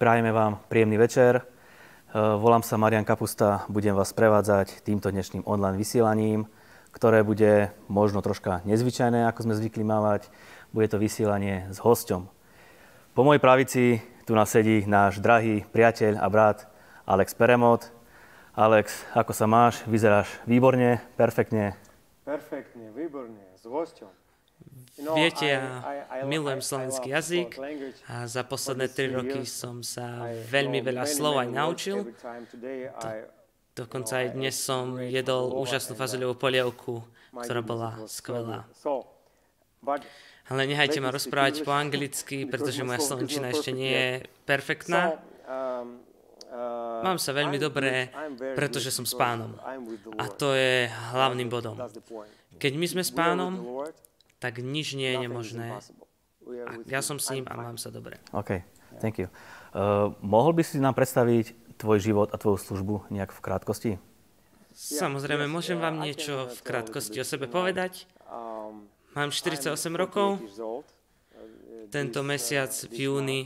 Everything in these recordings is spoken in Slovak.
Prajeme vám príjemný večer. E, volám sa Marian Kapusta, budem vás prevádzať týmto dnešným online vysielaním, ktoré bude možno troška nezvyčajné, ako sme zvykli mávať. Bude to vysielanie s hosťom. Po mojej pravici tu nás sedí náš drahý priateľ a brat Alex Peremot. Alex, ako sa máš? Vyzeráš výborne, perfektne. Perfektne, výborne, s hosťom. Viete, ja milujem slovenský jazyk a za posledné tri roky som sa veľmi veľa slov aj naučil. dokonca aj dnes som jedol úžasnú fazuľovú polievku, ktorá bola skvelá. Ale nehajte ma rozprávať po anglicky, pretože moja slovenčina ešte nie je perfektná. Um, uh, Mám sa veľmi dobré, pretože som s pánom. A to je hlavným bodom. Keď my sme s pánom, tak nič nie je nemožné. A ja som s ním a mám sa dobre. OK, thank you. Uh, mohol by si nám predstaviť tvoj život a tvoju službu nejak v krátkosti? Samozrejme, môžem vám niečo v krátkosti o sebe povedať. Mám 48 rokov. Tento mesiac v júni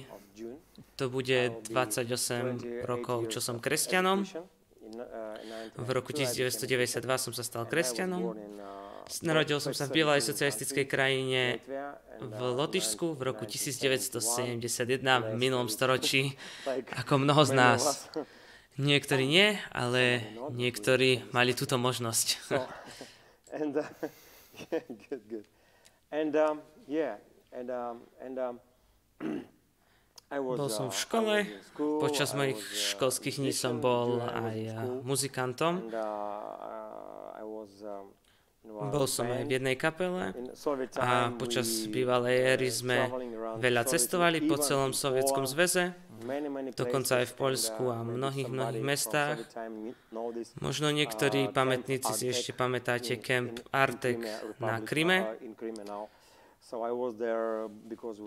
to bude 28 rokov, čo som kresťanom. V roku 1992 som sa stal kresťanom. Narodil som sa v bývalej socialistickej krajine v Lotyšsku v roku 1971 v minulom storočí, ako mnoho z nás. Niektorí nie, ale niektorí mali túto možnosť. Bol som v škole, počas mojich školských dní som bol aj muzikantom. Bol som aj v jednej kapele a počas bývalej éry sme veľa cestovali po celom Sovietskom zväze, dokonca aj v Poľsku a mnohých, mnohých mestách. Možno niektorí pamätníci si ešte pamätáte kemp Artek na Kryme.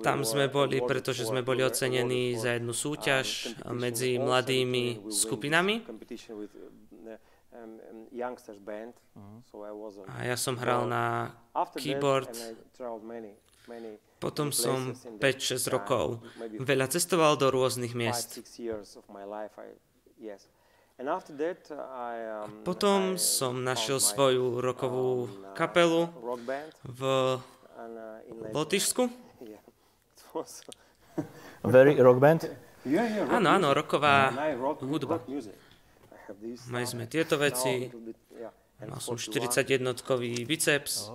Tam sme boli, pretože sme boli ocenení za jednu súťaž medzi mladými skupinami. A ja som hral na keyboard. Potom som 5-6 rokov veľa cestoval do rôznych miest. A potom som našiel svoju rokovú kapelu v Lotyšsku. Very rock band? Áno, áno, roková hudba. Mali sme tieto veci, mal som 41-kový biceps.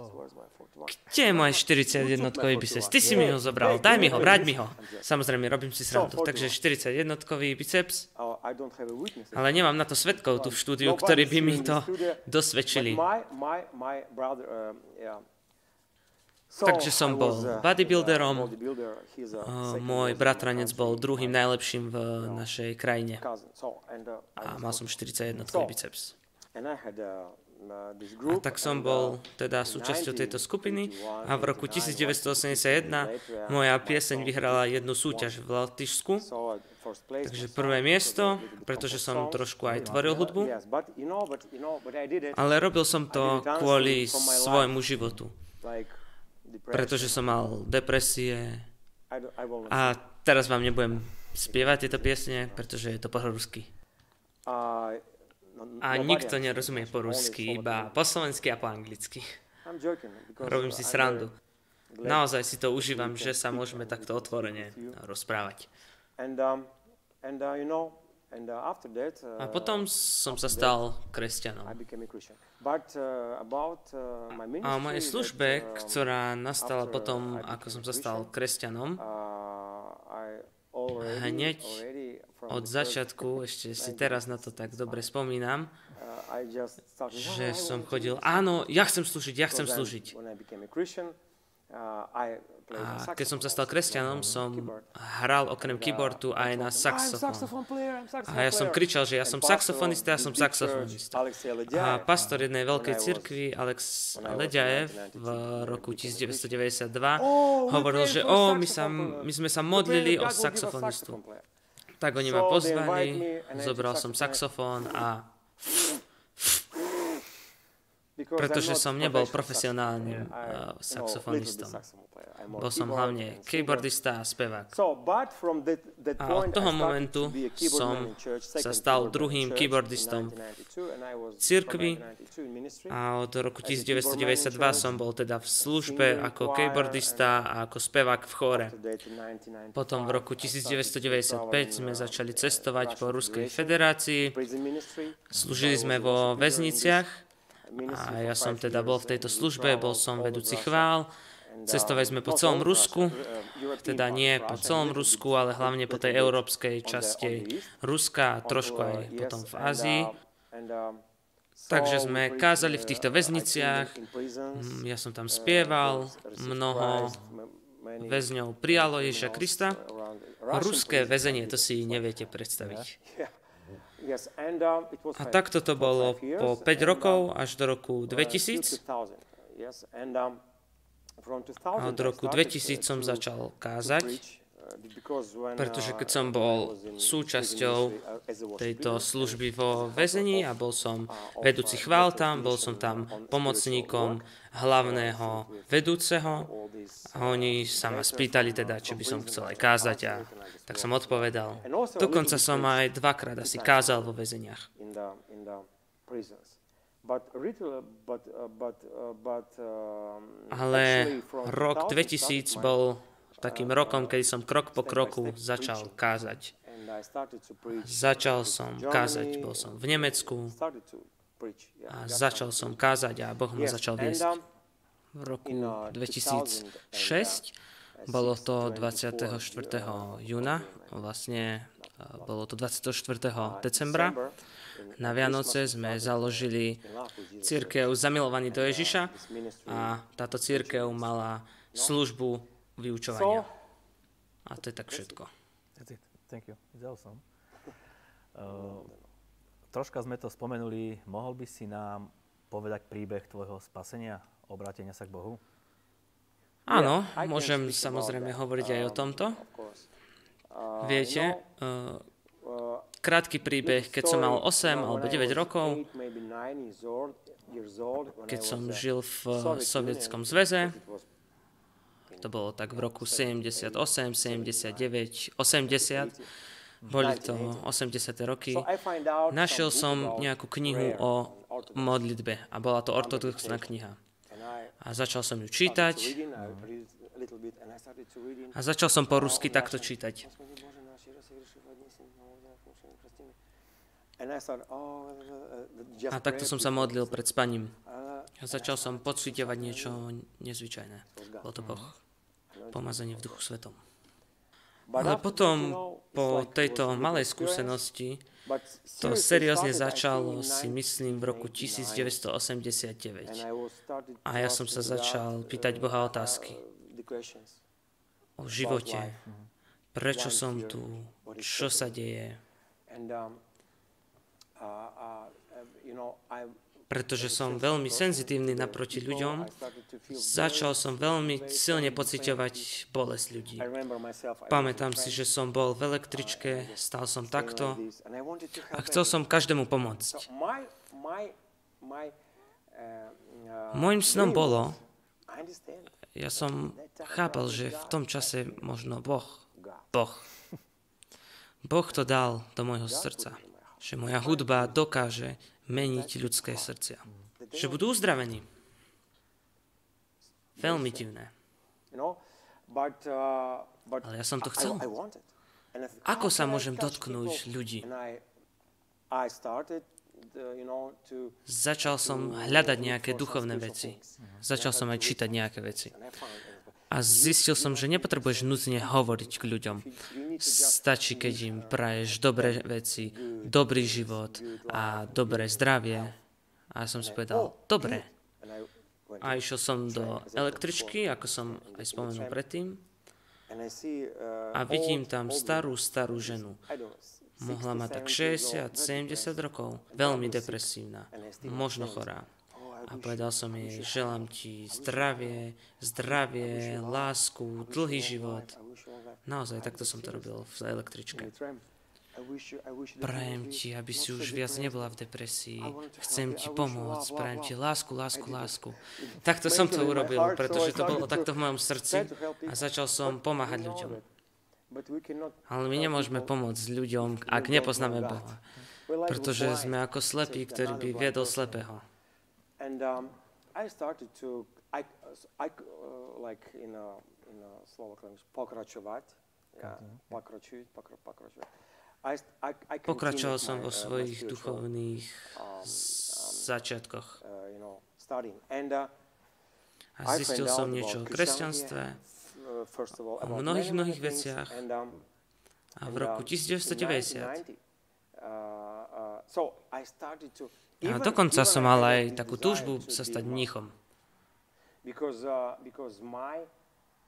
Kde je môj 41-kový biceps? Ty si mi ho zobral, daj mi ho, vráť mi ho. Samozrejme, robím si srandu. Takže 41-kový biceps, ale nemám na to svetkov tu v štúdiu, ktorí by mi to dosvedčili. Takže som bol uh, bodybuilderom. Uh, môj bratranec bol druhým najlepším v našej krajine. Uh, a mal som 41 biceps. A tak som bol teda súčasťou tejto skupiny a v roku 1981 moja pieseň vyhrala jednu súťaž v Latišsku. Takže prvé miesto, pretože som trošku aj tvoril hudbu, ale robil som to kvôli svojmu životu pretože som mal depresie a teraz vám nebudem spievať tieto piesne, pretože je to po rusky. A nikto nerozumie po rusky, iba po slovensky a po anglicky. Robím si srandu. Naozaj si to užívam, že sa môžeme takto otvorene rozprávať. Um, uh, a potom som sa stal kresťanom. Uh, uh, a o mojej službe, uh, ktorá nastala potom, ako som sa stal kresťanom, hneď od začiatku, ešte si teraz na to tak dobre spomínam, že som chodil, áno, ja chcem slúžiť, ja chcem slúžiť. A keď som sa stal kresťanom, som hral okrem keyboardu aj na saxofón. A ja som kričal, že ja som saxofonista, ja som saxofonista. A pastor jednej veľkej cirkvi, Alex Leďajev, v roku 1992 hovoril, že o, my, sa, my sme sa modlili o saxofonistu. Tak oni ma pozvali, zobral som saxofón a pretože som nebol profesionálnym uh, saxofonistom. Bol som hlavne keyboardista a spevák. A od toho momentu som sa stal druhým keyboardistom v cirkvi. a od roku 1992 som bol teda v službe ako keyboardista a ako spevák v chóre. Potom v roku 1995 sme začali cestovať po Ruskej federácii, slúžili sme vo väzniciach a ja som teda bol v tejto službe, bol som vedúci chvál, cestovali sme po celom Rusku, teda nie po celom Rusku, ale hlavne po tej európskej časti Ruska a trošku aj potom v Ázii. Takže sme kázali v týchto väzniciach, mm, ja som tam spieval, mnoho väzňov. Prijalo Ježiša Krista. Ruské väzenie, to si neviete predstaviť. Um, a takto to bolo po 5 rokov až do roku 2000. Um, a od roku 2000 som začal kázať pretože keď som bol súčasťou tejto služby vo väzení a bol som vedúci chvál tam, bol som tam pomocníkom hlavného vedúceho a oni sa ma spýtali teda, či by som chcel aj kázať a tak som odpovedal. Dokonca som aj dvakrát asi kázal vo väzeniach. Ale rok 2000 bol takým rokom, keď som krok po kroku začal kázať. Začal som kázať, bol som v Nemecku a začal som kázať a Boh ma začal viesť. V roku 2006 bolo to 24. júna, vlastne bolo to 24. decembra. Na Vianoce sme založili církev Zamilovaní do Ježiša a táto církev mala službu vyučovania. A to je tak všetko. Thank you. It's awesome. Uh, troška sme to spomenuli. Mohol by si nám povedať príbeh tvojho spasenia, obrátenia sa k Bohu? Áno, môžem samozrejme hovoriť aj o um, tomto. Uh, Viete, uh, uh, krátky príbeh, keď som mal 8 alebo 9 rokov, keď som žil v Sovietskom zväze, to bolo tak v roku 78, 79, 80. Boli to 80. roky. Našiel som nejakú knihu o modlitbe a bola to ortodoxná kniha. A začal som ju čítať a začal som po rusky takto čítať. A takto som sa modlil pred spaním. A začal som pocitovať niečo nezvyčajné. Bol to Boh pomazanie v duchu svetom. Ale potom, po tejto malej skúsenosti, to seriózne začalo, si myslím, v roku 1989. A ja som sa začal pýtať Boha otázky. o živote, prečo som tu, čo sa deje pretože som veľmi senzitívny naproti ľuďom, začal som veľmi silne pociťovať bolesť ľudí. Pamätám si, že som bol v električke, stal som takto a chcel som každému pomôcť. Mojím snom bolo, ja som chápal, že v tom čase možno Boh, Boh, Boh to dal do môjho srdca, že moja hudba dokáže meniť ľudské srdcia. Že budú uzdravení. Veľmi divné. Ale ja som to chcel. Ako sa môžem dotknúť ľudí? Začal som hľadať nejaké duchovné veci. Začal som aj čítať nejaké veci. A zistil som, že nepotrebuješ nutne hovoriť k ľuďom. Stačí, keď im praješ dobré veci, dobrý život a dobré zdravie. A som si povedal, dobre. A išiel som do električky, ako som aj spomenul predtým. A vidím tam starú, starú ženu. Mohla mať tak 60-70 rokov. Veľmi depresívna. Možno chorá a povedal som jej, želám ti zdravie, zdravie, lásku, dlhý život. Naozaj, takto som to robil v električke. Prajem ti, aby si už viac nebola v depresii. Chcem ti pomôcť. Prajem ti lásku, lásku, lásku. Takto som to urobil, pretože to bolo takto v mojom srdci a začal som pomáhať ľuďom. Ale my nemôžeme pomôcť ľuďom, ak nepoznáme Boha. Pretože sme ako slepí, ktorý by viedol slepého. Um, I started to, I, I, uh, like in a, in a Slovak language, pokračovať. Ja, pokračuj, pokra. I, I, I Pokračoval som vo uh, svojich duchovných um, um, začiatkoch. Uh, you know, And, uh, a zistil som niečo o kresťanstve, uh, o mnohých, mnohých veciach. Um, a v roku 1990 a dokonca som mal aj takú túžbu sa stať. Because, uh, because my,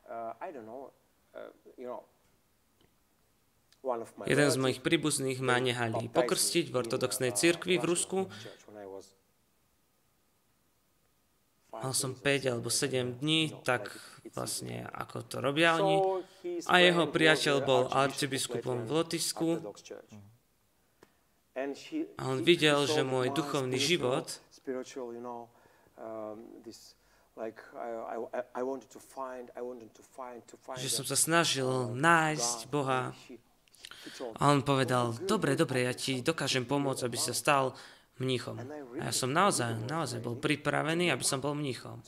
uh, I don't know, uh, you know, Jeden z mojich príbuzných ma nehali pokrstiť v ortodoxnej cirkvi v Rusku. Mal som 5 alebo 7 dní, tak vlastne ako to robia oni. A jeho priateľ bol arcibiskupom v Lotyšsku. A on videl, že môj duchovný život že som sa snažil nájsť Boha. A on povedal, dobre, dobre, ja ti dokážem pomôcť, aby sa stal mníchom. A ja som naozaj, naozaj bol pripravený, aby som bol mníchom.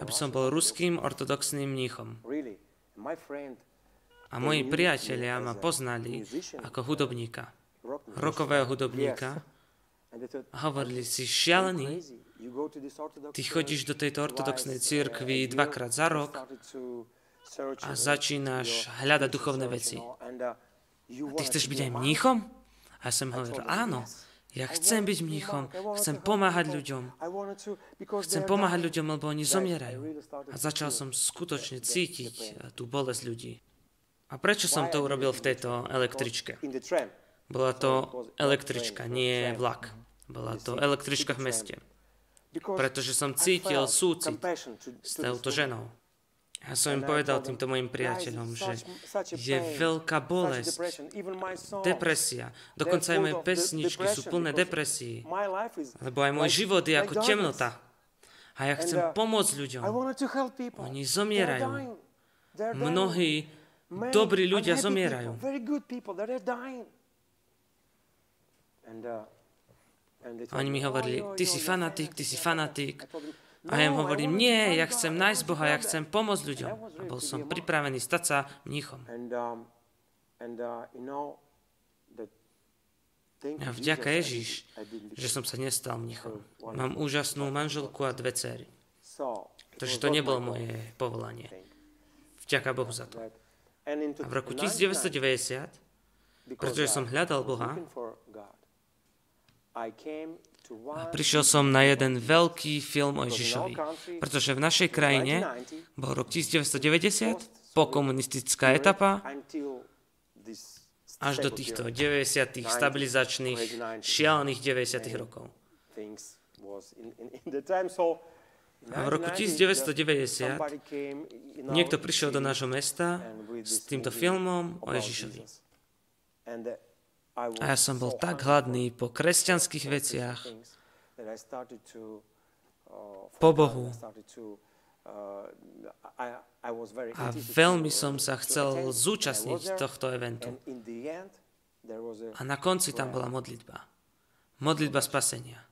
Aby som bol ruským ortodoxným mníchom. A moji priatelia ma poznali ako hudobníka rokového hudobníka hovorili si, šialený, ty chodíš do tejto ortodoxnej církvy dvakrát za rok a začínaš hľadať duchovné veci. A ty chceš byť aj mníchom? A ja som hovoril, áno, ja chcem byť mníchom, chcem pomáhať ľuďom. Chcem pomáhať ľuďom, lebo oni zomierajú. A začal som skutočne cítiť tú bolesť ľudí. A prečo som to urobil v tejto električke? Bola to električka, nie vlak. Bola to električka v meste. Pretože som cítil súcit s touto ženou. Ja som im povedal týmto mojim priateľom, že je veľká bolesť, depresia. Dokonca aj moje pesničky sú plné depresí. Lebo aj môj život je ako temnota. A ja chcem pomôcť ľuďom. Oni zomierajú. Mnohí dobrí ľudia zomierajú. Uh, Oni mi hovorili, ty si fanatik, ty si fanatik. A ja im hovorím, nie, ja chcem nájsť Boha, ja chcem pomôcť ľuďom. A bol som pripravený stať sa mníchom. Um, uh, a vďaka Ježiš, že som sa nestal mníchom. Mám úžasnú manželku a dve cery. Takže to nebolo moje povolanie. Vďaka Bohu za to. A v roku 1990, pretože som hľadal Boha, a prišiel som na jeden veľký film o Ježišovi, pretože v našej krajine bol rok 1990, pokomunistická etapa, až do týchto 90. stabilizačných, šialených 90. rokov. A v roku 1990 niekto prišiel do nášho mesta s týmto filmom o Ježišovi. A ja som bol tak hladný po kresťanských veciach, po Bohu. A veľmi som sa chcel zúčastniť tohto eventu. A na konci tam bola modlitba. Modlitba spasenia.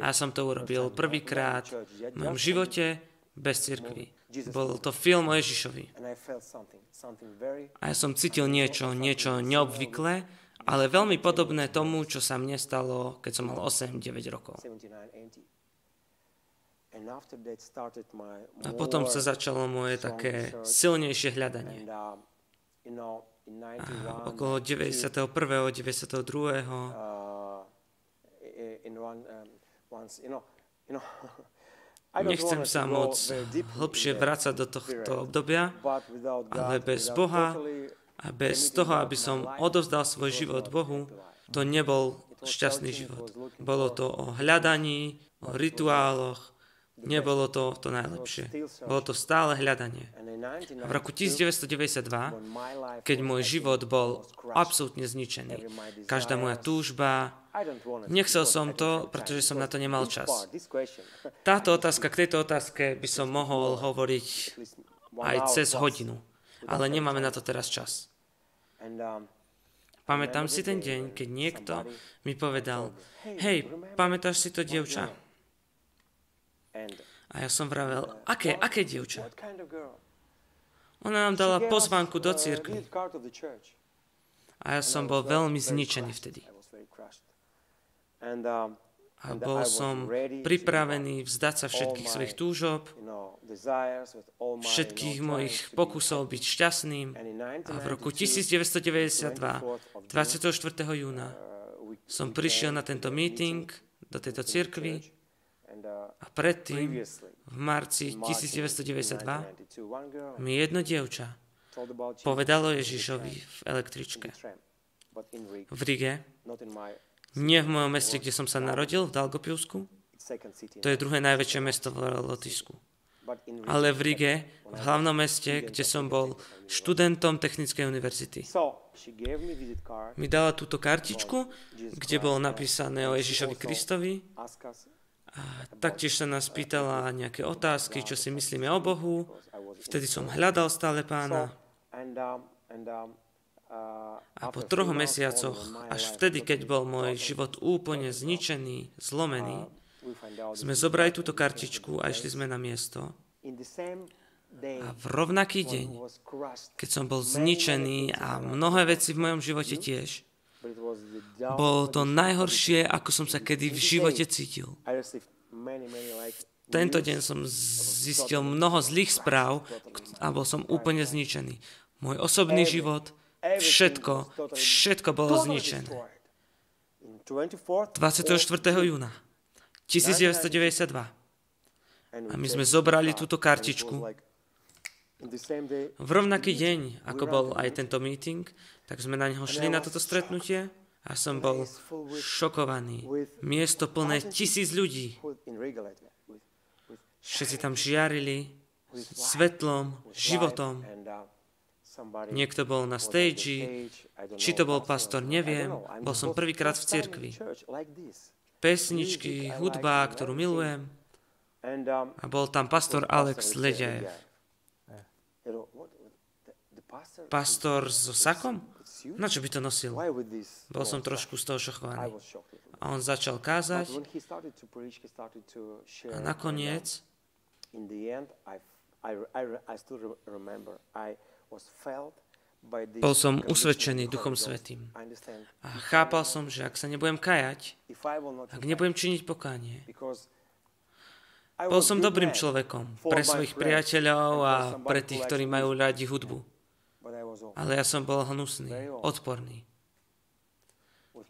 A ja som to urobil prvýkrát v mojom živote bez cirkvi. Bol to film o Ježišovi. A ja som cítil niečo, niečo neobvyklé, ale veľmi podobné tomu, čo sa mne stalo, keď som mal 8-9 rokov. A potom sa začalo moje také silnejšie hľadanie. A okolo 91. 92. Nechcem sa moc hlbšie vrácať do tohto obdobia, ale bez Boha a bez toho, aby som odovzdal svoj život Bohu, to nebol šťastný život. Bolo to o hľadaní, o rituáloch, Nebolo to to najlepšie. Bolo to stále hľadanie. A v roku 1992, keď môj život bol absolútne zničený, každá moja túžba, nechcel som to, pretože som na to nemal čas. Táto otázka, k tejto otázke by som mohol hovoriť aj cez hodinu, ale nemáme na to teraz čas. Pamätám si ten deň, keď niekto mi povedal, hej, pamätáš si to dievča? A ja som vravel, aké, aké dievča? Ona nám dala pozvánku do církvy. A ja som bol veľmi zničený vtedy. A bol som pripravený vzdať sa všetkých svojich túžob, všetkých mojich pokusov byť šťastným. A v roku 1992, 24. júna, som prišiel na tento meeting do tejto cirkvi a predtým, v marci 1992, mi jedno dievča povedalo Ježišovi v električke. V Rige, nie v mojom meste, kde som sa narodil, v Dalgopiusku, to je druhé najväčšie mesto v Lotyšsku. Ale v Rige, v hlavnom meste, kde som bol študentom Technickej univerzity. Mi dala túto kartičku, kde bolo napísané o Ježišovi Kristovi taktiež sa nás pýtala nejaké otázky, čo si myslíme o Bohu. Vtedy som hľadal stále pána. A po troch mesiacoch, až vtedy, keď bol môj život úplne zničený, zlomený, sme zobrali túto kartičku a išli sme na miesto. A v rovnaký deň, keď som bol zničený a mnohé veci v mojom živote tiež, bolo to najhoršie, ako som sa kedy v živote cítil. Tento deň som zistil mnoho zlých správ a bol som úplne zničený. Môj osobný život, všetko, všetko bolo zničené. 24. júna 1992. A my sme zobrali túto kartičku v rovnaký deň, ako bol aj tento meeting, tak sme na neho šli na toto stretnutie a som bol šokovaný. Miesto plné tisíc ľudí. Všetci tam žiarili svetlom, životom. Niekto bol na stage, či to bol pastor, neviem. Bol som prvýkrát v cirkvi. Pesničky, hudba, ktorú milujem. A bol tam pastor Alex Leďajev. Pastor so sakom? Na čo by to nosil? Bol som trošku z toho šokovaný. A on začal kázať a nakoniec bol som usvedčený Duchom Svetým. A chápal som, že ak sa nebudem kajať, ak nebudem činiť pokánie, bol som dobrým človekom pre svojich priateľov a pre tých, ktorí majú radi hudbu. Ale ja som bol hnusný, odporný.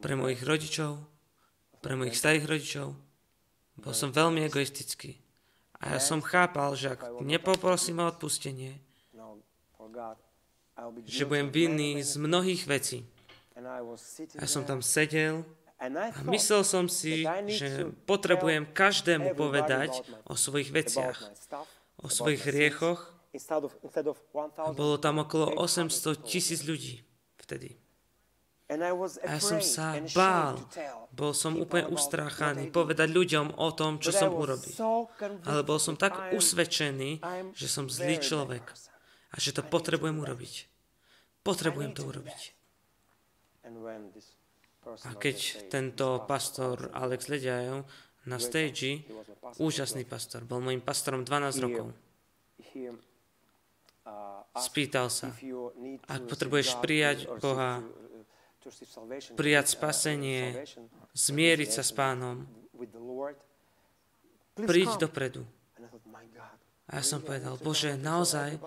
Pre mojich rodičov, pre mojich starých rodičov. Bol som veľmi egoistický. A ja som chápal, že ak nepoprosím o odpustenie, že budem vinný z mnohých vecí. Ja som tam sedel myslel som si, že potrebujem každému povedať o svojich veciach, o svojich hriechoch. A bolo tam okolo 800 tisíc ľudí vtedy. A ja som sa bál, bol som úplne ustráchaný povedať ľuďom o tom, čo som urobil. Ale bol som tak usvedčený, že som zlý človek a že to potrebujem urobiť. Potrebujem to urobiť. A keď tento pastor Alex Lediajev na stage, úžasný pastor, bol môjim pastorom 12 rokov, spýtal sa, ak potrebuješ prijať Boha, prijať spasenie, zmieriť sa s pánom, príď dopredu. A ja som povedal, Bože, naozaj,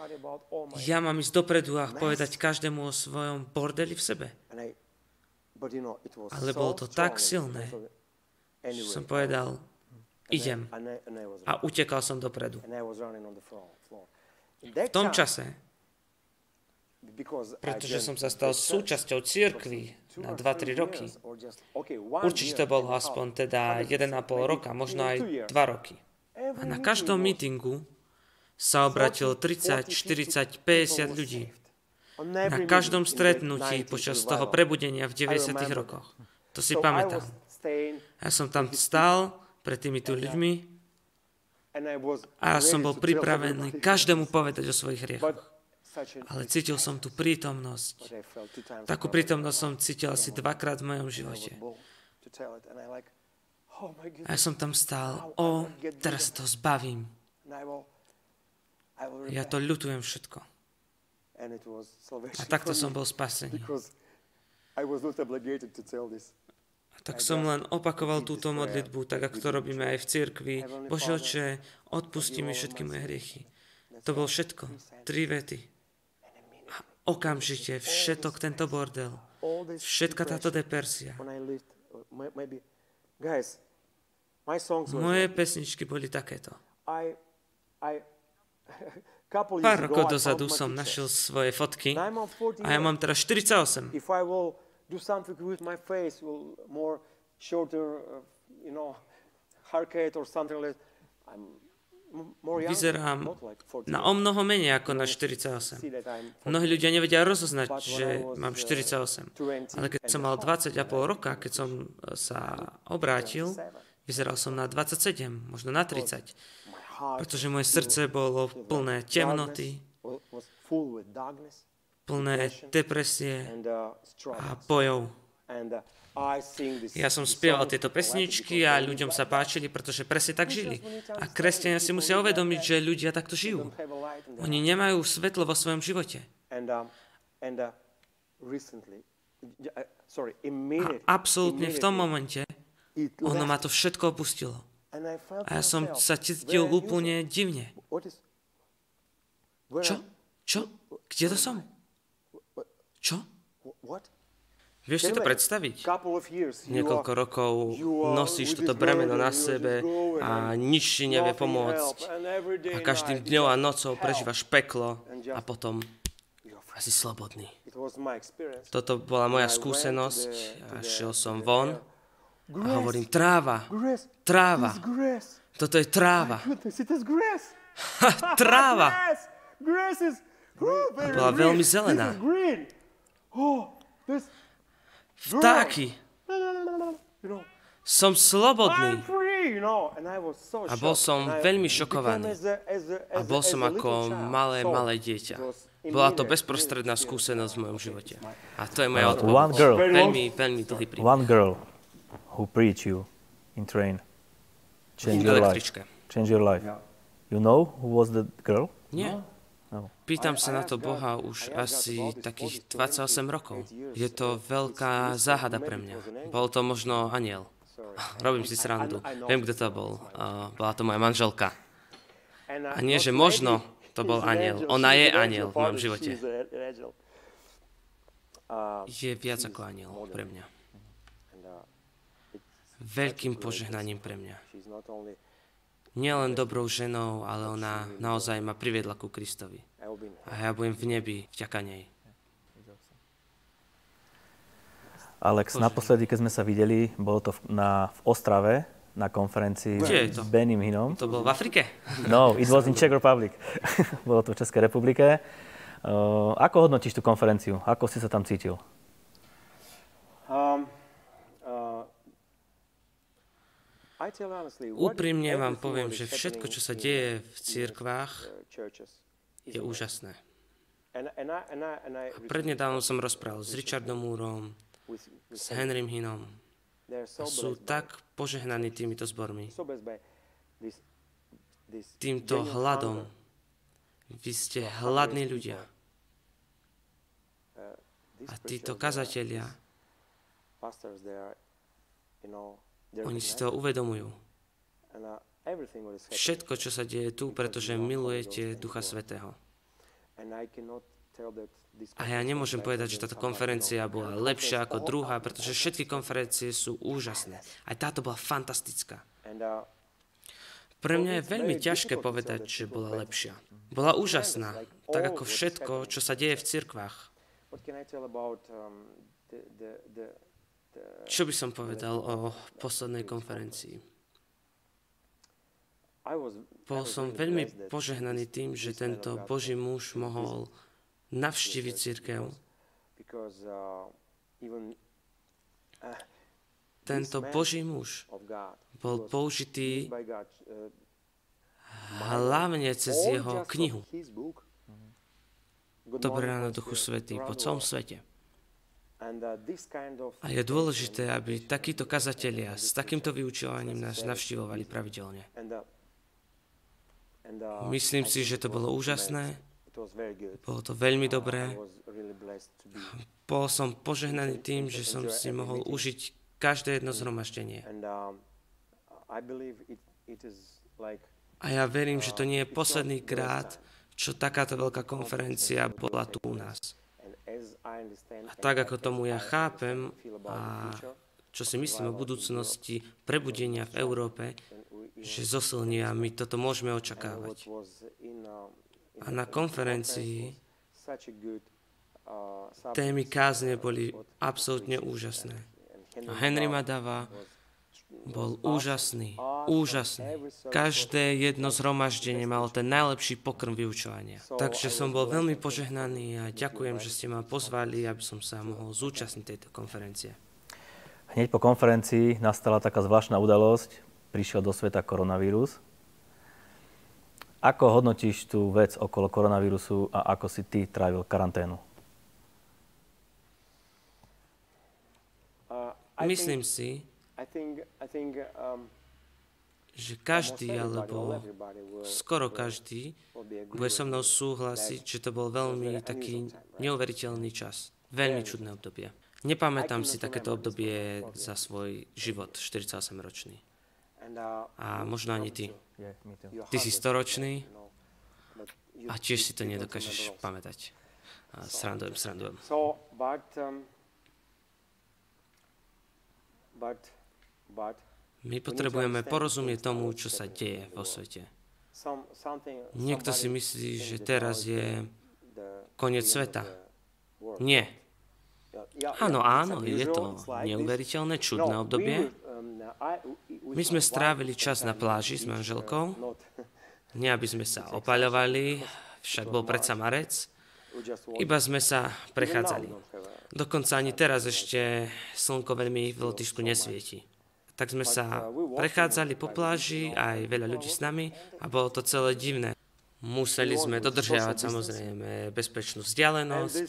ja mám ísť dopredu a povedať každému o svojom bordeli v sebe. Ale bolo to tak silné, že som povedal, idem. A utekal som dopredu. V tom čase, pretože som sa stal súčasťou církvy na 2-3 roky, určite to bolo aspoň teda 1,5 roka, možno aj 2 roky. A na každom mítingu sa obratilo 30, 40, 50 ľudí. Na každom stretnutí počas toho prebudenia v 90. rokoch. To si pamätám. Ja som tam stál pred týmito ľuďmi a ja som bol pripravený každému povedať o svojich hriechoch. Ale cítil som tú prítomnosť. Takú prítomnosť som cítil asi dvakrát v mojom živote. A ja som tam stál, o, teraz to zbavím. Ja to ľutujem všetko. A takto som bol spasený. A tak som len opakoval túto modlitbu, tak ako to robíme aj v cirkvi. Bože oče, odpusti mi všetky moje hriechy. To bol všetko. Tri vety. A okamžite všetok tento bordel, všetka táto depersia. Moje pesničky boli takéto. Pár rokov dozadu som našiel svoje fotky a ja mám teraz 48. do something with my face will more shorter, uh, Vyzerám na o mnoho menej ako na 48. Mnohí ľudia nevedia rozoznať, že mám 48. Ale keď som mal 20 a pol roka, keď som uh, sa obrátil, vyzeral som na 27, možno na 30 pretože moje srdce bolo plné temnoty, plné depresie a bojov. Ja som spieval tieto pesničky a ľuďom sa páčili, pretože presne tak žili. A kresťania si musia uvedomiť, že ľudia takto žijú. Oni nemajú svetlo vo svojom živote. A absolútne v tom momente ono ma to všetko opustilo. A ja som sa cítil úplne divne. Čo? Čo? Kde to som? Čo? Vieš si to predstaviť? Niekoľko rokov nosíš toto bremeno na sebe a nič ti nevie pomôcť. A každým dňom a nocou prežívaš peklo a potom asi slobodný. Toto bola moja skúsenosť a šiel som von a hovorím, tráva, tráva. Toto je tráva. tráva. A bola veľmi zelená. Oh, Vtáky. Som slobodný. A bol som veľmi šokovaný. A bol som ako malé, malé dieťa. Bola to bezprostredná skúsenosť v mojom živote. A to je moja odpoveď. Veľmi, veľmi dlhý príbeh. One girl who preach you in train change your life. Change your life. You know who was the girl? Nie. No. Pýtam sa na to Boha už asi takých 28 rokov. Je to veľká záhada pre mňa. Bol to možno aniel. Robím si srandu. Viem, kto to bol. bola to moja manželka. A nie, že možno to bol aniel. Ona je aniel v mojom živote. Je viac ako aniel pre mňa veľkým požehnaním pre mňa. Nielen dobrou ženou, ale ona naozaj ma priviedla ku Kristovi. A ja budem v nebi vďaka nej. Alex, Bože. naposledy, keď sme sa videli, bolo to v, na, v Ostrave, na konferencii s Benim Hinom. To bolo v Afrike? No, it was in Czech Republic. bolo to v Českej republike. Uh, ako hodnotíš tú konferenciu? Ako si sa tam cítil? Um, Úprimne vám poviem, že všetko, čo sa deje v cirkvách, je úžasné. A prednedávno som rozprával s Richardom Moorom, s Henrym Hinom. A sú tak požehnaní týmito zbormi. Týmto hladom. Vy ste hladní ľudia. A títo kazatelia, oni si to uvedomujú. Všetko, čo sa deje tu, pretože milujete Ducha Svetého. A ja nemôžem povedať, že táto konferencia bola lepšia ako druhá, pretože všetky konferencie sú úžasné. Aj táto bola fantastická. Pre mňa je veľmi ťažké povedať, že bola lepšia. Bola úžasná, tak ako všetko, čo sa deje v cirkvách. Čo by som povedal o poslednej konferencii? bol som veľmi požehnaný tým, že tento Boží muž mohol navštíviť církev. Tento Boží muž bol použitý hlavne cez jeho knihu. Dobré ráno, Duchu Svetý, po celom svete. A je dôležité, aby takíto kazatelia s takýmto vyučovaním nás navštívovali pravidelne. Myslím si, že to bolo úžasné. Bolo to veľmi dobré. Bol som požehnaný tým, že som si mohol užiť každé jedno zhromaždenie. A ja verím, že to nie je posledný krát, čo takáto veľká konferencia bola tu u nás. A tak, ako tomu ja chápem a čo si myslím o budúcnosti prebudenia v Európe, že zosilní a my toto môžeme očakávať. A na konferencii témy kázne boli absolútne úžasné. A Henry Madava bol úžasný, úžasný. Každé jedno zhromaždenie malo ten najlepší pokrm vyučovania. Takže som bol veľmi požehnaný a ďakujem, že ste ma pozvali, aby som sa mohol zúčastniť tejto konferencie. Hneď po konferencii nastala taká zvláštna udalosť. Prišiel do sveta koronavírus. Ako hodnotíš tú vec okolo koronavírusu a ako si ty trávil karanténu? Myslím si, že každý alebo skoro každý bude so mnou súhlasiť, že to bol veľmi taký neuveriteľný čas. Veľmi čudné obdobie. Nepamätám si takéto obdobie za svoj život, 48-ročný. Uh, a možno ani ty. Ty si storočný a tiež si to nedokážeš pamätať. A srandujem, srandujem. Um, my potrebujeme porozumieť tomu, čo sa deje vo svete. Niekto si myslí, že teraz je koniec sveta. Nie. Áno, áno, je to neuveriteľné, čudné obdobie. My sme strávili čas na pláži s manželkou. Nie, aby sme sa opaľovali, však bol predsa marec. Iba sme sa prechádzali. Dokonca ani teraz ešte slnko veľmi v Lotyšsku nesvieti tak sme sa prechádzali po pláži, aj veľa ľudí s nami a bolo to celé divné. Museli sme dodržiavať samozrejme bezpečnú vzdialenosť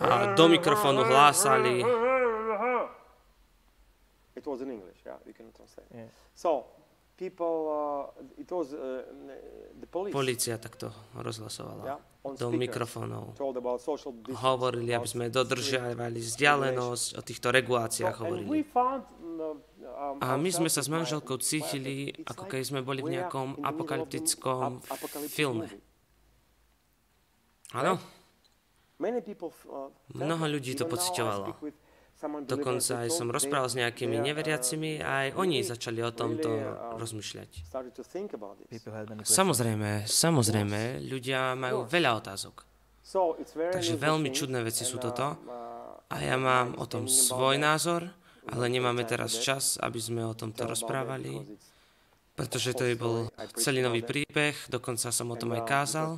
a do mikrofónu hlásali. It was in English, yeah, we can translate. Yeah. So, Uh, uh, Polícia takto rozhlasovala do mikrofónov. Hovorili, aby sme dodržiavali vzdialenosť, o týchto reguláciách hovorili. A my sme sa s manželkou cítili, ako keď sme boli v nejakom apokalyptickom filme. Áno. Mnoho ľudí to pociťovalo. Dokonca aj som rozprával s nejakými neveriacimi a aj oni začali o tomto rozmýšľať. Samozrejme, samozrejme, ľudia majú veľa otázok. Takže veľmi čudné veci sú toto. A ja mám o tom svoj názor, ale nemáme teraz čas, aby sme o tomto rozprávali, pretože to je bol celý nový príbeh, dokonca som o tom aj kázal,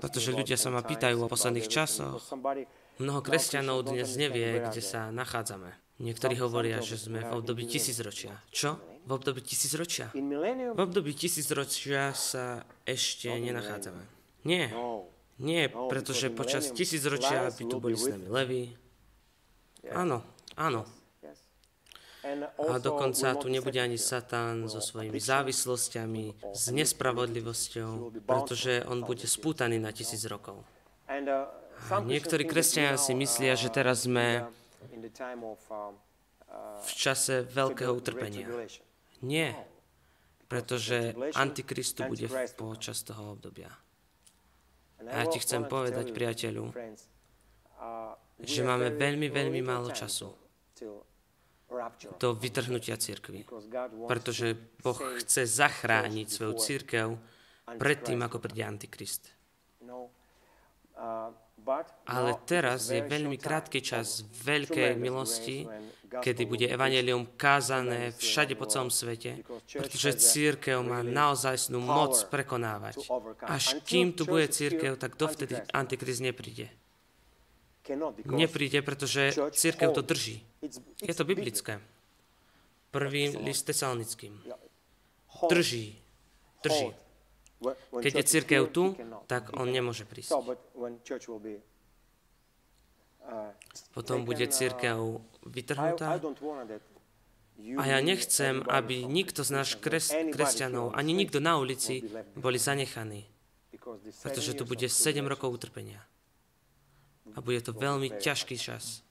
pretože ľudia sa ma pýtajú o posledných časoch, Mnoho kresťanov dnes nevie, kde sa nachádzame. Niektorí hovoria, že sme v období tisícročia. Čo? V období tisícročia? V období tisícročia sa ešte nenachádzame. Nie. Nie, pretože počas tisícročia by tu boli s nami levy. Áno, áno. A dokonca tu nebude ani Satan so svojimi závislosťami, s nespravodlivosťou, pretože on bude spútaný na tisíc rokov. Niektorí kresťania si myslia, že teraz sme v čase veľkého utrpenia. Nie, pretože Antikristu bude počas toho obdobia. A ja ti chcem povedať, priateľu, že máme veľmi, veľmi málo času do vytrhnutia církvy. Pretože Boh chce zachrániť svoju církev pred tým, ako príde Antikrist. Ale teraz je veľmi krátky čas veľkej milosti, kedy bude evanelium kázané všade po celom svete, pretože církev má naozaj moc prekonávať. Až kým tu bude církev, tak dovtedy Antikrist nepríde. Nepríde, pretože církev to drží. Je to biblické. Prvý list tesalnickým. Drží. Drží. Keď je církev tu, tak on nemôže prísť. Potom bude církev vytrhnutá. A ja nechcem, aby nikto z náš kres, kresťanov, ani nikto na ulici boli zanechaní, pretože tu bude 7 rokov utrpenia. A bude to veľmi ťažký čas.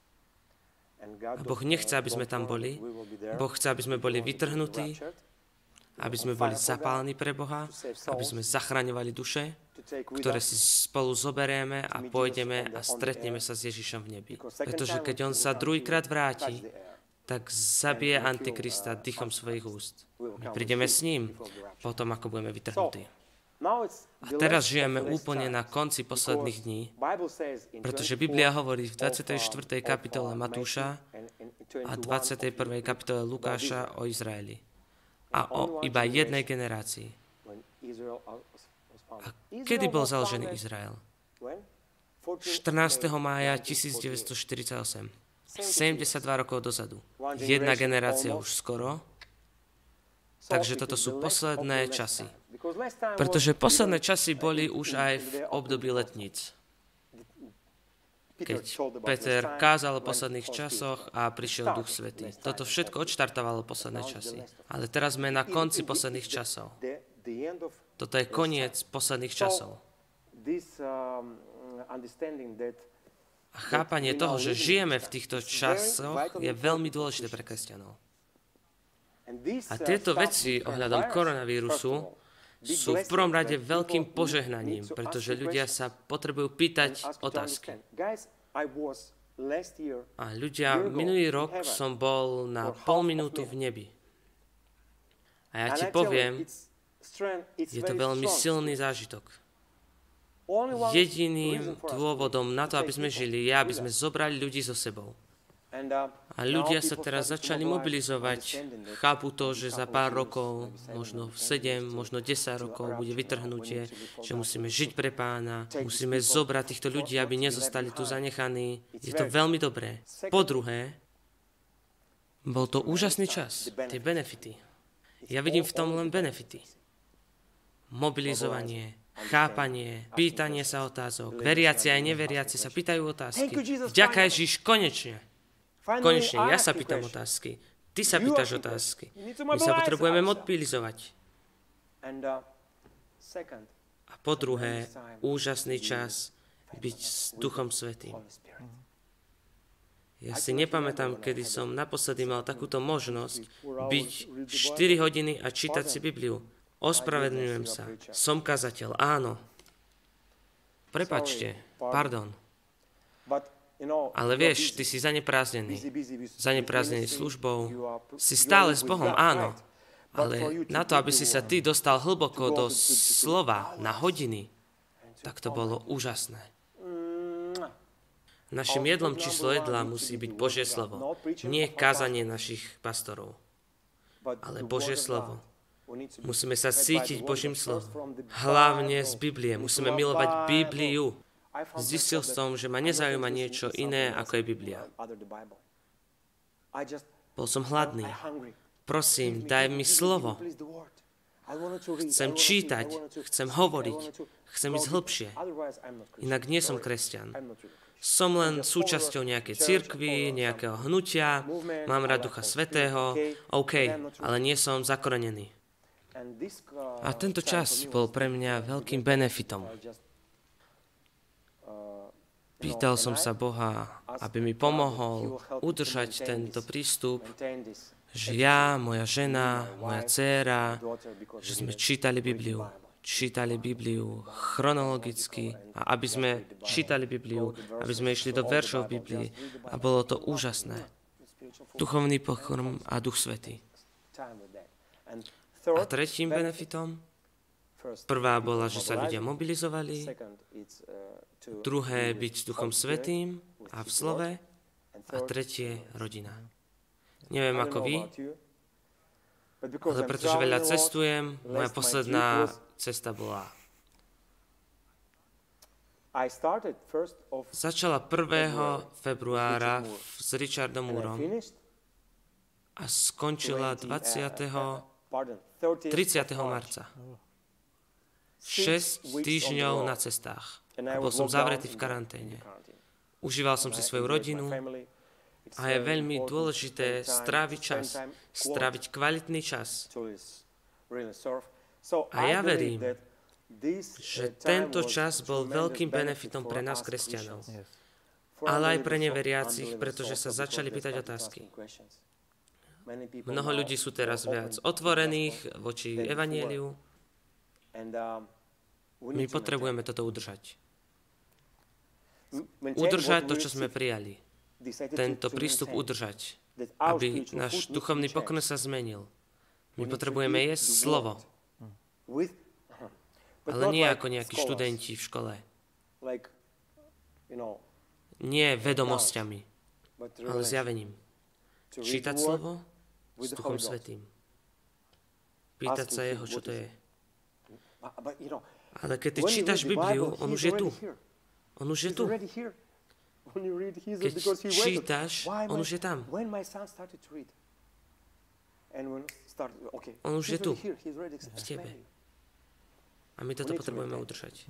A Boh nechce, aby sme tam boli. Boh chce, aby sme boli vytrhnutí, aby sme boli zapálení pre Boha, aby sme zachraňovali duše, ktoré si spolu zoberieme a pôjdeme a stretneme sa s Ježišom v nebi. Pretože keď on sa druhýkrát vráti, tak zabije Antikrista dýchom svojich úst. My prídeme s ním, potom ako budeme vytrhnutí. A teraz žijeme úplne na konci posledných dní, pretože Biblia hovorí v 24. kapitole Matúša a 21. kapitole Lukáša o Izraeli a o iba jednej generácii. A kedy bol založený Izrael? 14. mája 1948. 72 rokov dozadu. Jedna generácia už skoro. Takže toto sú posledné časy. Pretože posledné časy boli už aj v období letníc. Keď Peter kázal o posledných časoch a prišiel Duch Svetý. Toto všetko odštartovalo posledné časy. Ale teraz sme na konci posledných časov. Toto je koniec posledných časov. A chápanie toho, že žijeme v týchto časoch, je veľmi dôležité pre kresťanov. A tieto veci ohľadom koronavírusu sú v prvom rade veľkým požehnaním, pretože ľudia sa potrebujú pýtať otázky. A ľudia, minulý rok som bol na pol minútu v nebi. A ja ti poviem, je to veľmi silný zážitok. Jediným dôvodom na to, aby sme žili, je, aby sme zobrali ľudí so sebou. Uh, a ľudia sa teraz začali mobilizovať. Chápu to, že za pár rokov, možno 7, možno 10 rokov bude vytrhnutie, že musíme žiť pre pána, musíme zobrať týchto ľudí, aby nezostali tu zanechaní. Je to veľmi dobré. Po druhé, bol to úžasný čas, tie benefity. Ja vidím v tom len benefity mobilizovanie, chápanie, pýtanie sa otázok. Veriaci aj neveriaci sa pýtajú otázky. Vďaka Ježiš, konečne. Konečne, ja sa pýtam otázky. Ty sa pýtaš otázky. My sa potrebujeme mobilizovať. A po druhé, úžasný čas byť s Duchom Svetým. Ja si nepamätám, kedy som naposledy mal takúto možnosť byť 4 hodiny a čítať si Bibliu. Ospravedlňujem sa. Som kazateľ, áno. Prepačte, pardon. Ale vieš, ty si zaneprázdnený. Zaneprázdnený službou. Si stále s Bohom, áno. Ale na to, aby si sa ty dostal hlboko do slova na hodiny, tak to bolo úžasné. Našim jedlom číslo jedla musí byť Božie slovo. Nie kázanie našich pastorov, ale Božie slovo. Musíme sa cítiť Božím slovom. Hlavne z Biblie. Musíme milovať Bibliu. Zistil som, že ma nezaujíma niečo iné, ako je Biblia. Bol som hladný. Prosím, daj mi slovo. Chcem čítať, chcem hovoriť, chcem ísť hlbšie. Inak nie som kresťan. Som len súčasťou nejakej cirkvy, nejakého hnutia, mám rád Ducha Svetého, OK, ale nie som zakorenený. A tento čas bol pre mňa veľkým benefitom. Pýtal som sa Boha, aby mi pomohol udržať tento prístup, že ja, moja žena, moja dcéra, že sme čítali Bibliu. Čítali Bibliu chronologicky a aby sme čítali Bibliu, aby sme išli do veršov Biblii a bolo to úžasné. Duchovný pokrm a Duch Svetý. A tretím benefitom, prvá bola, že sa ľudia mobilizovali, druhé byť s Duchom Svetým a v slove a tretie rodina. Neviem ako vy, ale pretože veľa cestujem, moja posledná cesta bola Začala 1. februára s Richardom Moorom a skončila 20. 30. marca. 6 týždňov na cestách. A bol som zavretý v karanténe. Užíval som si svoju rodinu a je veľmi dôležité stráviť čas, stráviť kvalitný čas. A ja verím, že tento čas bol veľkým benefitom pre nás, kresťanov, ale aj pre neveriacich, pretože sa začali pýtať otázky. Mnoho ľudí sú teraz viac otvorených voči evanieliu. My potrebujeme toto udržať. Udržať to, čo sme prijali. Tento prístup udržať, aby náš duchovný pokrm sa zmenil. My potrebujeme jesť slovo ale nie ako nejakí študenti v škole. Nie vedomosťami, ale zjavením. Čítať slovo s Duchom Svetým. Pýtať sa Jeho, čo to je. Ale keď ty čítaš Bibliu, on už je tu. On už je tu. Keď čítaš, on už je tam. On už je tu. V tebe. A my toto potrebujeme udržať.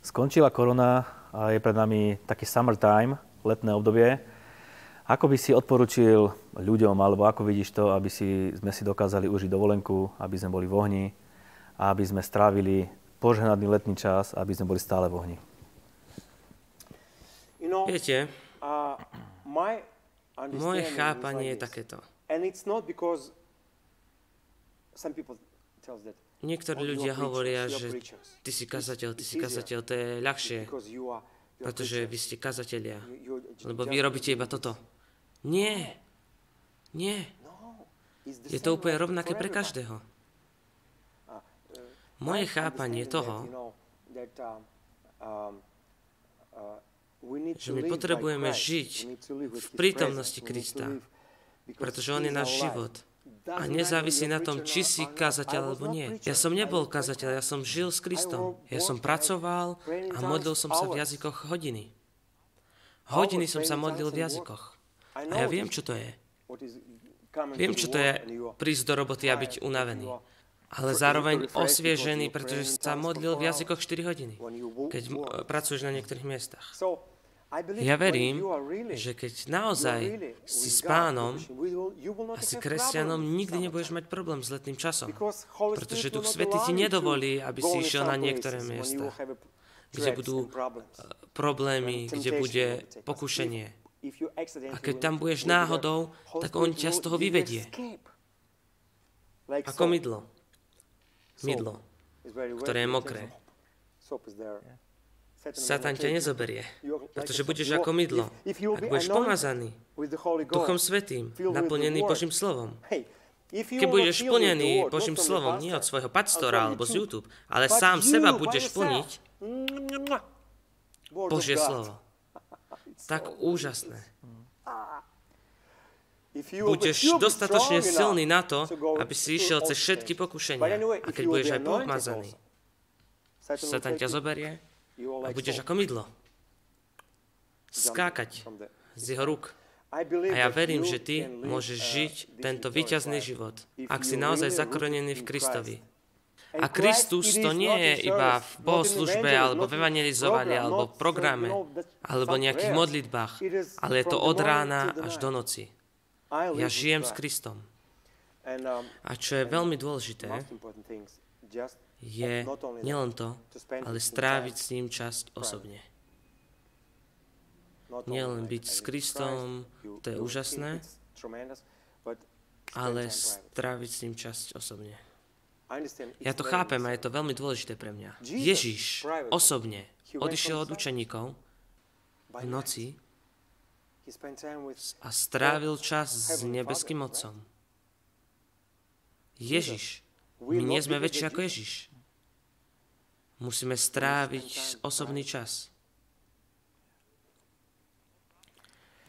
Skončila korona a je pred nami taký summertime, letné obdobie. Ako by si odporučil ľuďom, alebo ako vidíš to, aby si, sme si dokázali užiť dovolenku, aby sme boli v ohni a aby sme strávili požehnaný letný čas, aby sme boli stále v ohni? Viete, moje chápanie je takéto. Niektorí ľudia hovoria, že ty si kazateľ, ty si kazateľ, to je ľahšie, pretože vy ste kazatelia, lebo vy robíte iba toto. Nie, nie. Je to úplne rovnaké pre každého. Moje chápanie toho, že my potrebujeme žiť v prítomnosti Krista, pretože On je náš život a nezávisí na tom, či si kazateľ alebo nie. Ja som nebol kazateľ, ja som žil s Kristom. Ja som pracoval a modlil som sa v jazykoch hodiny. Hodiny som sa modlil v jazykoch. A ja viem, čo to je. Viem, čo to je prísť do roboty a byť unavený. Ale zároveň osviežený, pretože sa modlil v jazykoch 4 hodiny, keď pracuješ na niektorých miestach. Ja verím, že keď naozaj si s pánom a si kresťanom, nikdy nebudeš mať problém s letným časom. Pretože Duch Svety ti nedovolí, aby si išiel na niektoré miesta, kde budú eh, problémy, kde bude pokušenie. A keď tam budeš náhodou, tak on ťa z toho vyvedie. Ako mydlo. Mydlo, ktoré je mokré. Satan ťa nezoberie, pretože budeš ako mydlo. Ak budeš pomazaný Duchom Svetým, naplnený Božím slovom, keď budeš plnený Božím slovom, nie od svojho pastora alebo z YouTube, ale sám seba budeš plniť Božie slovo. Tak úžasné. Budeš dostatočne silný na to, aby si išiel cez všetky pokušenia. A keď budeš aj pomazaný, Satan ťa zoberie a budeš ako mydlo. Skákať z jeho rúk. A ja verím, že ty môžeš žiť tento víťazný život, ak si naozaj zakorenený v Kristovi. A Kristus to nie je iba v bohoslužbe, alebo v evangelizovaní, alebo v programe, alebo nejakých modlitbách, ale je to od rána až do noci. Ja žijem s Kristom. A čo je veľmi dôležité, je nielen to, ale stráviť s ním časť osobne. Nielen byť s Kristom, to je úžasné, ale stráviť s ním časť osobne. Ja to chápem a je to veľmi dôležité pre mňa. Ježiš osobne odišiel od učeníkov v noci a strávil čas s nebeským Otcom. Ježiš. My nie sme väčší ako Ježiš. Musíme stráviť osobný čas.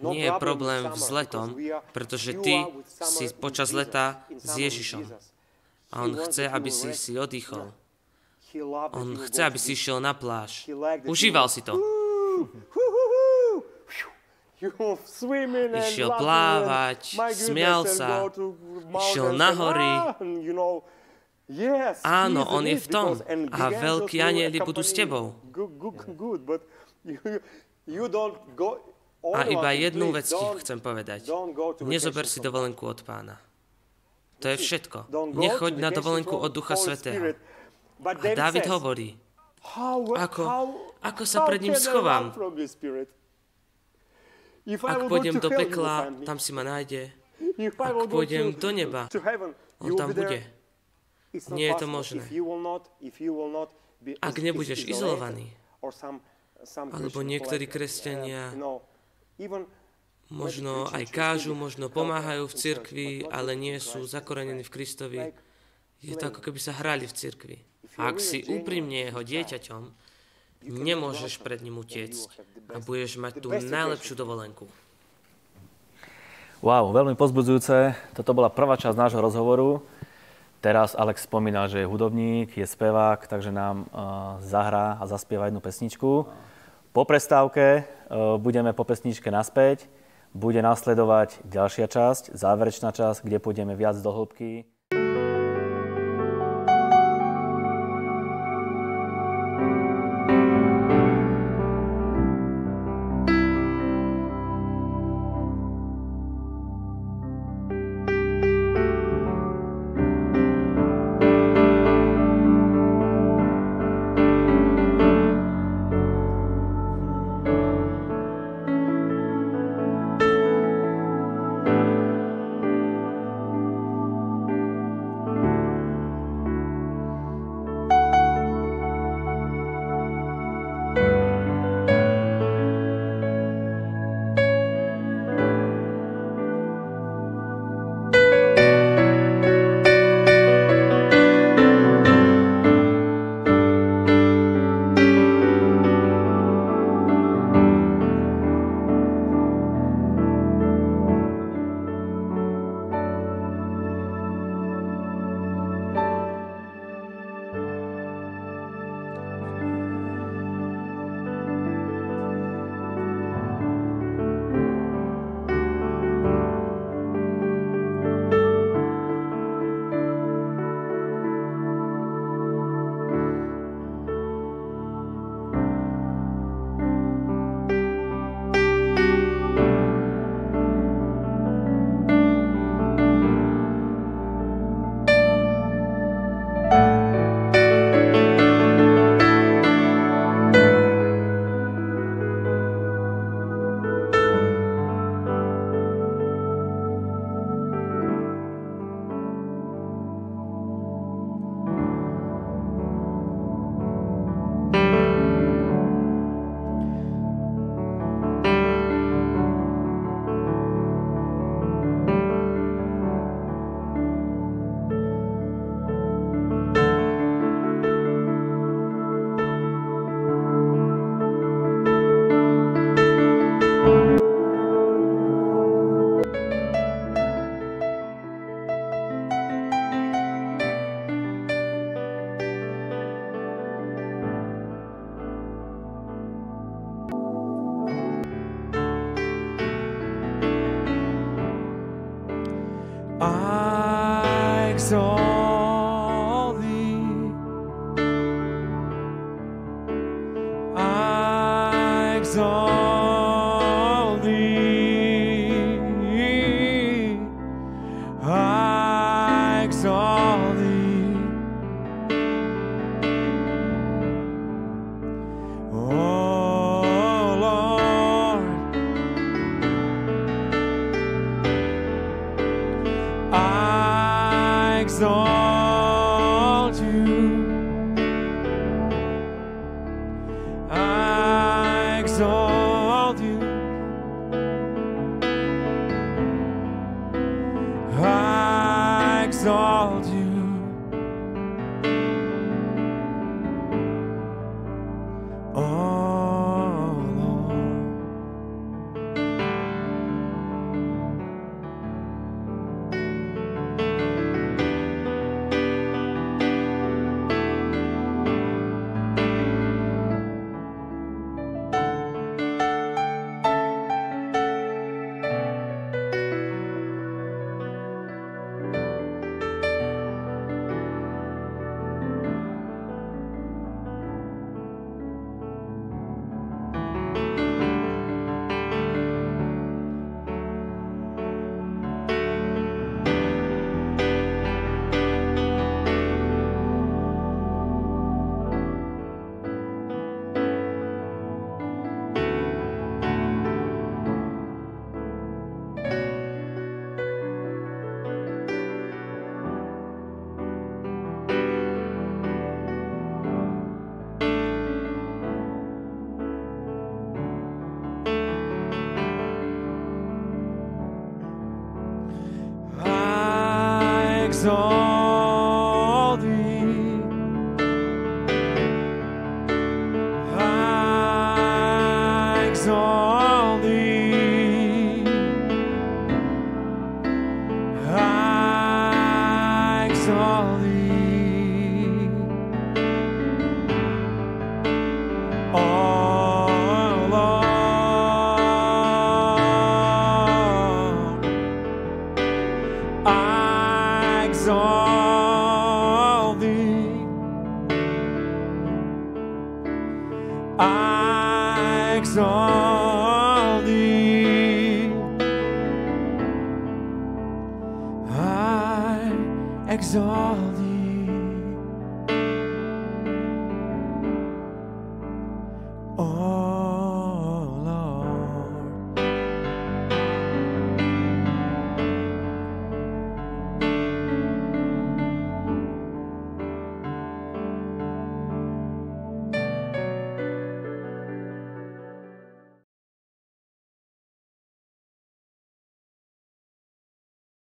Nie je problém s letom, pretože ty si počas leta s Ježišom. A on chce, aby si si oddychol. On chce, aby si išiel na pláž. Užíval si to. Išiel plávať, smial sa, išiel na hory. Áno, on je v tom. A veľkí anieli budú s tebou. A iba jednu vec ti chcem povedať. Nezober si dovolenku od pána. To je všetko. Nechoď na dovolenku od Ducha Svetého. A David hovorí, ako, ako sa pred ním schovám? Ak pôjdem do pekla, tam si ma nájde. Ak pôjdem do neba, on tam bude. Nie je to možné. Ak nebudeš izolovaný, alebo niektorí kresťania možno aj kážu, možno pomáhajú v cirkvi, ale nie sú zakorenení v Kristovi. Je to ako keby sa hrali v cirkvi. A ak si úprimne jeho dieťaťom, nemôžeš pred ním utiecť a budeš mať tú najlepšiu dovolenku. Wow, veľmi pozbudzujúce. Toto bola prvá časť nášho rozhovoru. Teraz Alex spomínal, že je hudobník, je spevák, takže nám uh, zahrá a zaspieva jednu pesničku. Po prestávke uh, budeme po pesničke naspäť. Bude nasledovať ďalšia časť, záverečná časť, kde pôjdeme viac do hĺbky.